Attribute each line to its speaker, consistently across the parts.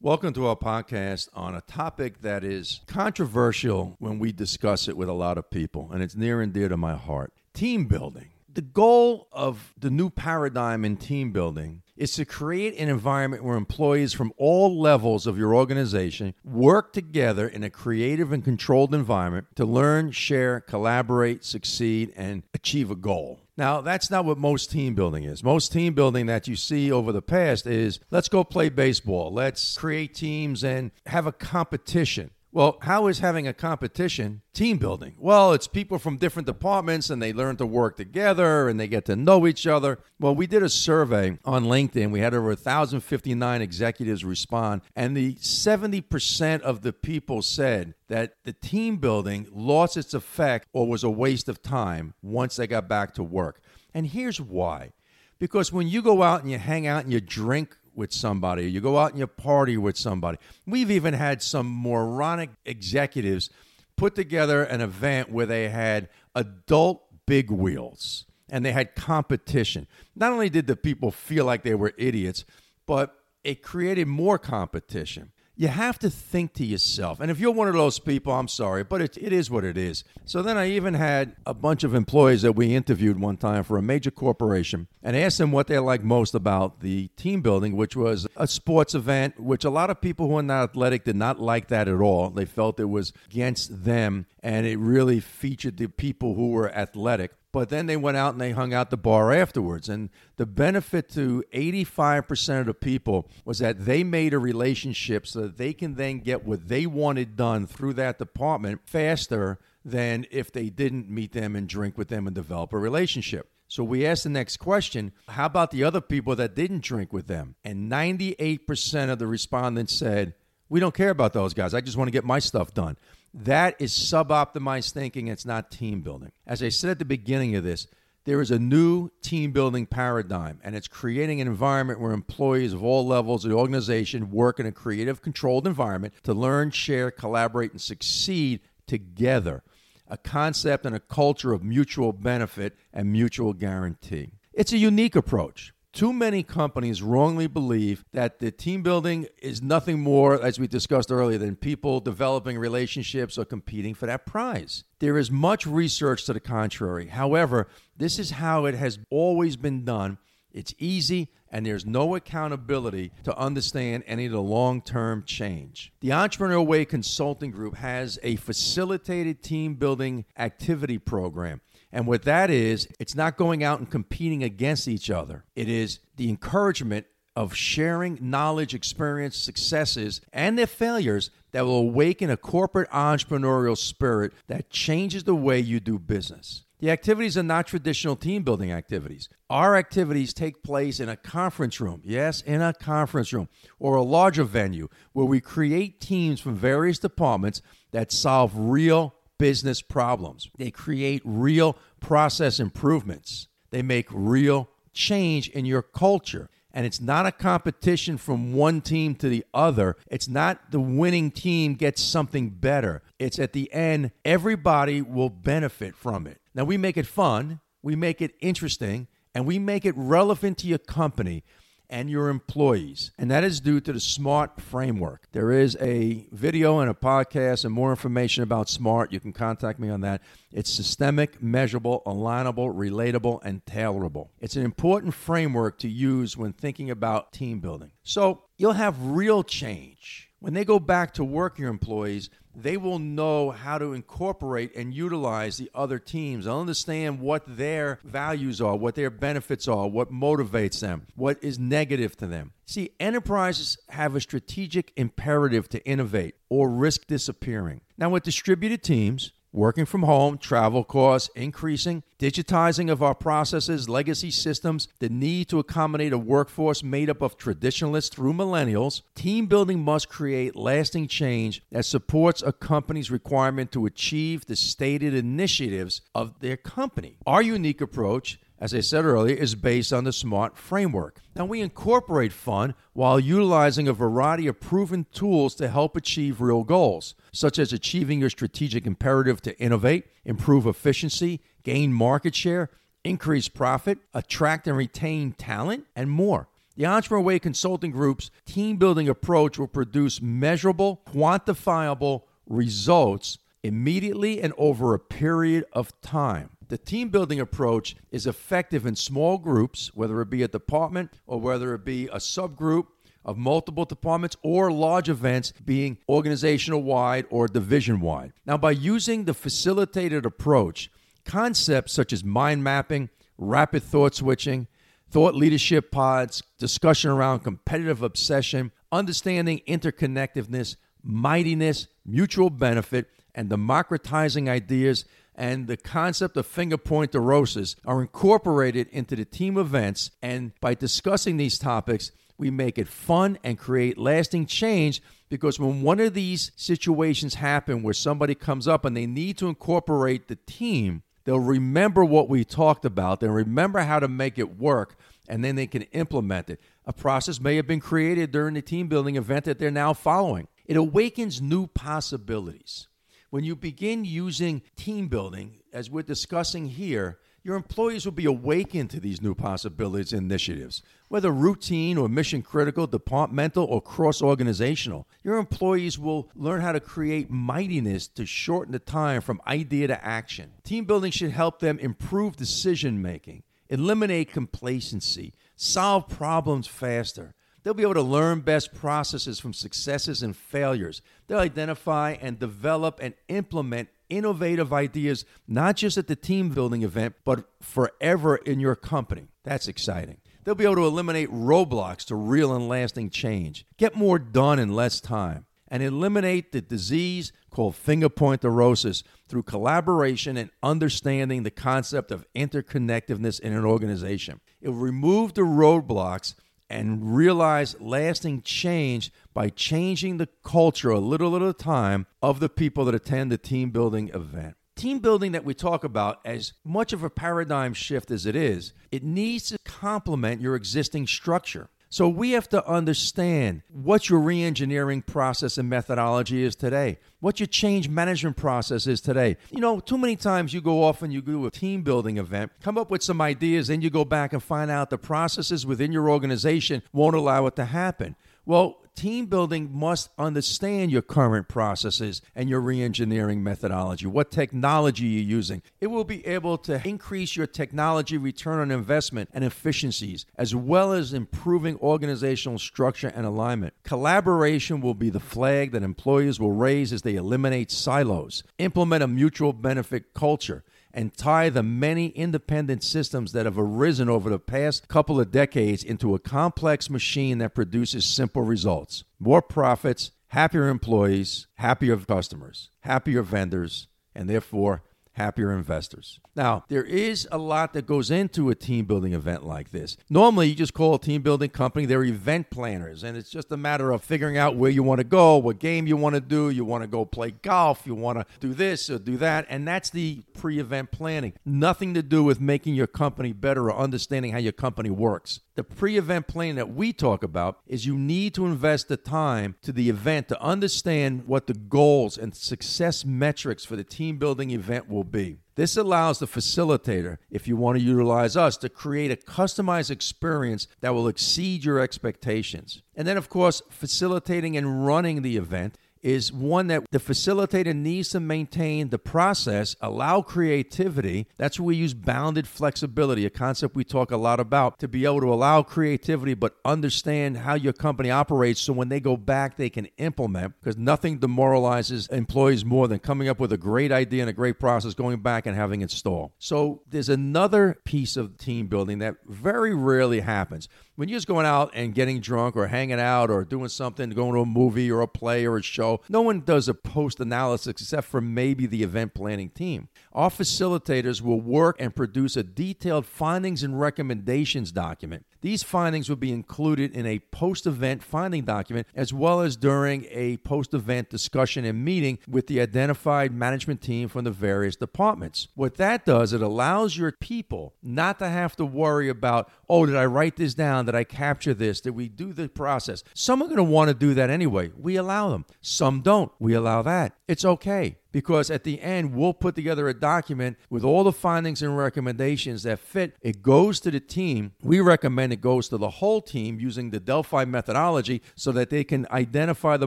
Speaker 1: Welcome to our podcast on a topic that is controversial when we discuss it with a lot of people, and it's near and dear to my heart team building. The goal of the new paradigm in team building is to create an environment where employees from all levels of your organization work together in a creative and controlled environment to learn, share, collaborate, succeed, and achieve a goal. Now, that's not what most team building is. Most team building that you see over the past is let's go play baseball, let's create teams and have a competition. Well, how is having a competition team building? Well, it's people from different departments and they learn to work together and they get to know each other. Well, we did a survey on LinkedIn. We had over 1,059 executives respond, and the 70% of the people said that the team building lost its effect or was a waste of time once they got back to work. And here's why. Because when you go out and you hang out and you drink with somebody, you go out and you party with somebody. We've even had some moronic executives put together an event where they had adult big wheels and they had competition. Not only did the people feel like they were idiots, but it created more competition you have to think to yourself. And if you're one of those people, I'm sorry, but it, it is what it is. So then I even had a bunch of employees that we interviewed one time for a major corporation and asked them what they like most about the team building, which was a sports event, which a lot of people who are not athletic did not like that at all. They felt it was against them and it really featured the people who were athletic. But then they went out and they hung out the bar afterwards. And the benefit to 85% of the people was that they made a relationship so that they can then get what they wanted done through that department faster than if they didn't meet them and drink with them and develop a relationship. So we asked the next question How about the other people that didn't drink with them? And 98% of the respondents said, We don't care about those guys. I just want to get my stuff done. That is suboptimized thinking. It's not team building. As I said at the beginning of this, there is a new team building paradigm, and it's creating an environment where employees of all levels of the organization work in a creative, controlled environment to learn, share, collaborate, and succeed together. A concept and a culture of mutual benefit and mutual guarantee. It's a unique approach. Too many companies wrongly believe that the team building is nothing more, as we discussed earlier, than people developing relationships or competing for that prize. There is much research to the contrary. However, this is how it has always been done. It's easy, and there's no accountability to understand any of the long term change. The Entrepreneur Way Consulting Group has a facilitated team building activity program and what that is, it's not going out and competing against each other. It is the encouragement of sharing knowledge, experience, successes, and their failures that will awaken a corporate entrepreneurial spirit that changes the way you do business. The activities are not traditional team building activities. Our activities take place in a conference room, yes, in a conference room, or a larger venue where we create teams from various departments that solve real business problems. They create real process improvements. They make real change in your culture. And it's not a competition from one team to the other. It's not the winning team gets something better. It's at the end, everybody will benefit from it. Now, we make it fun, we make it interesting, and we make it relevant to your company and your employees. And that is due to the SMART framework. There is a video and a podcast and more information about SMART. You can contact me on that. It's systemic, measurable, alignable, relatable, and tailorable. It's an important framework to use when thinking about team building. So you'll have real change. When they go back to work, your employees, they will know how to incorporate and utilize the other teams. They'll understand what their values are, what their benefits are, what motivates them, what is negative to them. See, enterprises have a strategic imperative to innovate or risk disappearing. Now, with distributed teams, working from home, travel costs increasing, digitizing of our processes, legacy systems, the need to accommodate a workforce made up of traditionalists through millennials, team building must create lasting change that supports a company's requirement to achieve the stated initiatives of their company. Our unique approach as I said earlier, is based on the SMART framework. Now, we incorporate fun while utilizing a variety of proven tools to help achieve real goals, such as achieving your strategic imperative to innovate, improve efficiency, gain market share, increase profit, attract and retain talent, and more. The Entrepreneur Way Consulting Group's team building approach will produce measurable, quantifiable results immediately and over a period of time. The team building approach is effective in small groups, whether it be a department or whether it be a subgroup of multiple departments or large events being organizational wide or division wide. Now, by using the facilitated approach, concepts such as mind mapping, rapid thought switching, thought leadership pods, discussion around competitive obsession, understanding interconnectedness, mightiness, mutual benefit, and democratizing ideas and the concept of finger pointerosis are incorporated into the team events. And by discussing these topics, we make it fun and create lasting change because when one of these situations happen where somebody comes up and they need to incorporate the team, they'll remember what we talked about, they'll remember how to make it work, and then they can implement it. A process may have been created during the team building event that they're now following. It awakens new possibilities. When you begin using team building, as we're discussing here, your employees will be awakened to these new possibilities and initiatives, whether routine or mission critical, departmental or cross organizational. Your employees will learn how to create mightiness to shorten the time from idea to action. Team building should help them improve decision making, eliminate complacency, solve problems faster, They'll be able to learn best processes from successes and failures. They'll identify and develop and implement innovative ideas, not just at the team building event, but forever in your company. That's exciting. They'll be able to eliminate roadblocks to real and lasting change, get more done in less time, and eliminate the disease called finger pointerosis through collaboration and understanding the concept of interconnectedness in an organization. It will remove the roadblocks and realize lasting change by changing the culture a little at a time of the people that attend the team building event. Team building that we talk about, as much of a paradigm shift as it is, it needs to complement your existing structure. So we have to understand what your reengineering process and methodology is today, what your change management process is today. You know, too many times you go off and you do a team building event, come up with some ideas, then you go back and find out the processes within your organization won't allow it to happen. Well, team building must understand your current processes and your reengineering methodology, what technology you're using. It will be able to increase your technology return on investment and efficiencies, as well as improving organizational structure and alignment. Collaboration will be the flag that employees will raise as they eliminate silos, implement a mutual benefit culture and tie the many independent systems that have arisen over the past couple of decades into a complex machine that produces simple results. More profits, happier employees, happier customers, happier vendors, and therefore happier investors. Now, there is a lot that goes into a team building event like this. Normally, you just call a team building company, they're event planners, and it's just a matter of figuring out where you want to go, what game you want to do, you want to go play golf, you want to do this or do that, and that's the pre event planning. Nothing to do with making your company better or understanding how your company works. The pre event planning that we talk about is you need to invest the time to the event to understand what the goals and success metrics for the team building event will be. This allows the facilitator, if you want to utilize us, to create a customized experience that will exceed your expectations. And then, of course, facilitating and running the event is one that the facilitator needs to maintain the process, allow creativity. That's where we use bounded flexibility, a concept we talk a lot about, to be able to allow creativity but understand how your company operates so when they go back, they can implement because nothing demoralizes employees more than coming up with a great idea and a great process, going back and having it stall. So there's another piece of team building that very rarely happens when you're just going out and getting drunk or hanging out or doing something, going to a movie or a play or a show, no one does a post analysis except for maybe the event planning team. Our facilitators will work and produce a detailed findings and recommendations document. These findings will be included in a post event finding document as well as during a post event discussion and meeting with the identified management team from the various departments. What that does, it allows your people not to have to worry about, oh, did I write this down? Did I capture this? Did we do the process? Some are going to want to do that anyway. We allow them. Some don't. We allow that. It's okay because at the end, we'll put together a document with all the findings and recommendations that fit. It goes to the team. We recommend it goes to the whole team using the Delphi methodology so that they can identify the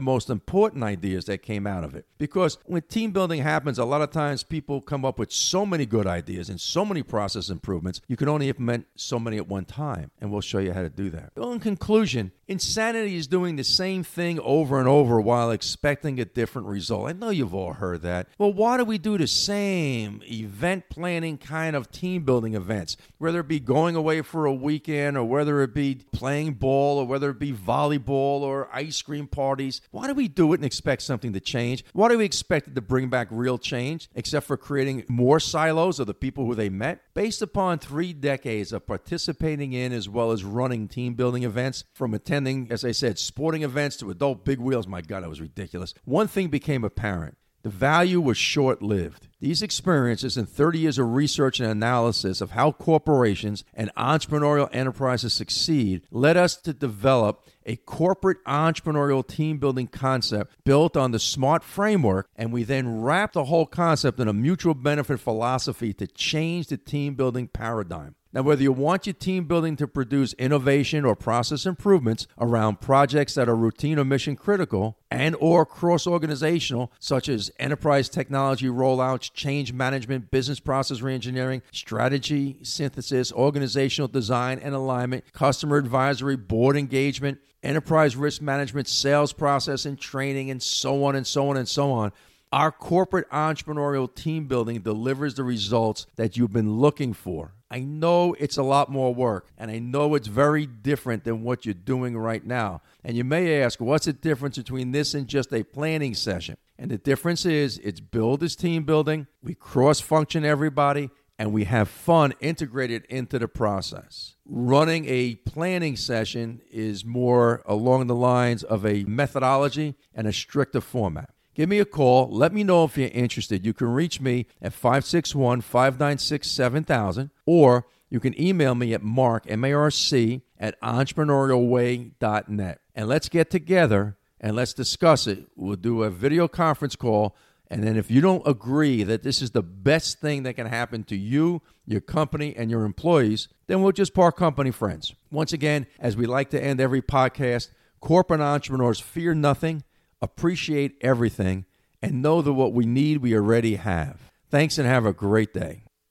Speaker 1: most important ideas that came out of it. Because when team building happens, a lot of times people come up with so many good ideas and so many process improvements, you can only implement so many at one time. And we'll show you how to do that. Well, in conclusion, insanity is doing the same thing over and over while expecting a different result. I know you've all heard that. Well, why do we do the same event planning kind of team building events? Whether it be going away for a weekend or whether it be playing ball or whether it be volleyball or ice cream parties. Why do we do it and expect something to change? Why do we expect it to bring back real change except for creating more silos of the people who they met? Based upon three decades of participating in as well as running team building events, from attending, as I said, sporting events to adult big wheels, my God, that was ridiculous. One thing became apparent the value was short lived. These experiences and 30 years of research and analysis of how corporations and entrepreneurial enterprises succeed led us to develop a corporate entrepreneurial team building concept built on the SMART framework, and we then wrapped the whole concept in a mutual benefit philosophy to change the team building paradigm. Now, whether you want your team building to produce innovation or process improvements around projects that are routine or mission critical and or cross organizational, such as enterprise technology rollouts, change management, business process reengineering, strategy synthesis, organizational design and alignment, customer advisory, board engagement, enterprise risk management, sales process and training, and so on and so on and so on. Our corporate entrepreneurial team building delivers the results that you've been looking for. I know it's a lot more work, and I know it's very different than what you're doing right now. And you may ask, what's the difference between this and just a planning session? And the difference is it's billed as team building, we cross function everybody, and we have fun integrated into the process. Running a planning session is more along the lines of a methodology and a stricter format. Give me a call. Let me know if you're interested. You can reach me at 561 596 7000 or you can email me at mark, M-A-R-C, at entrepreneurialway.net. And let's get together and let's discuss it. We'll do a video conference call. And then if you don't agree that this is the best thing that can happen to you, your company, and your employees, then we'll just part company friends. Once again, as we like to end every podcast, corporate entrepreneurs fear nothing appreciate everything, and know that what we need we already have. Thanks and have a great day.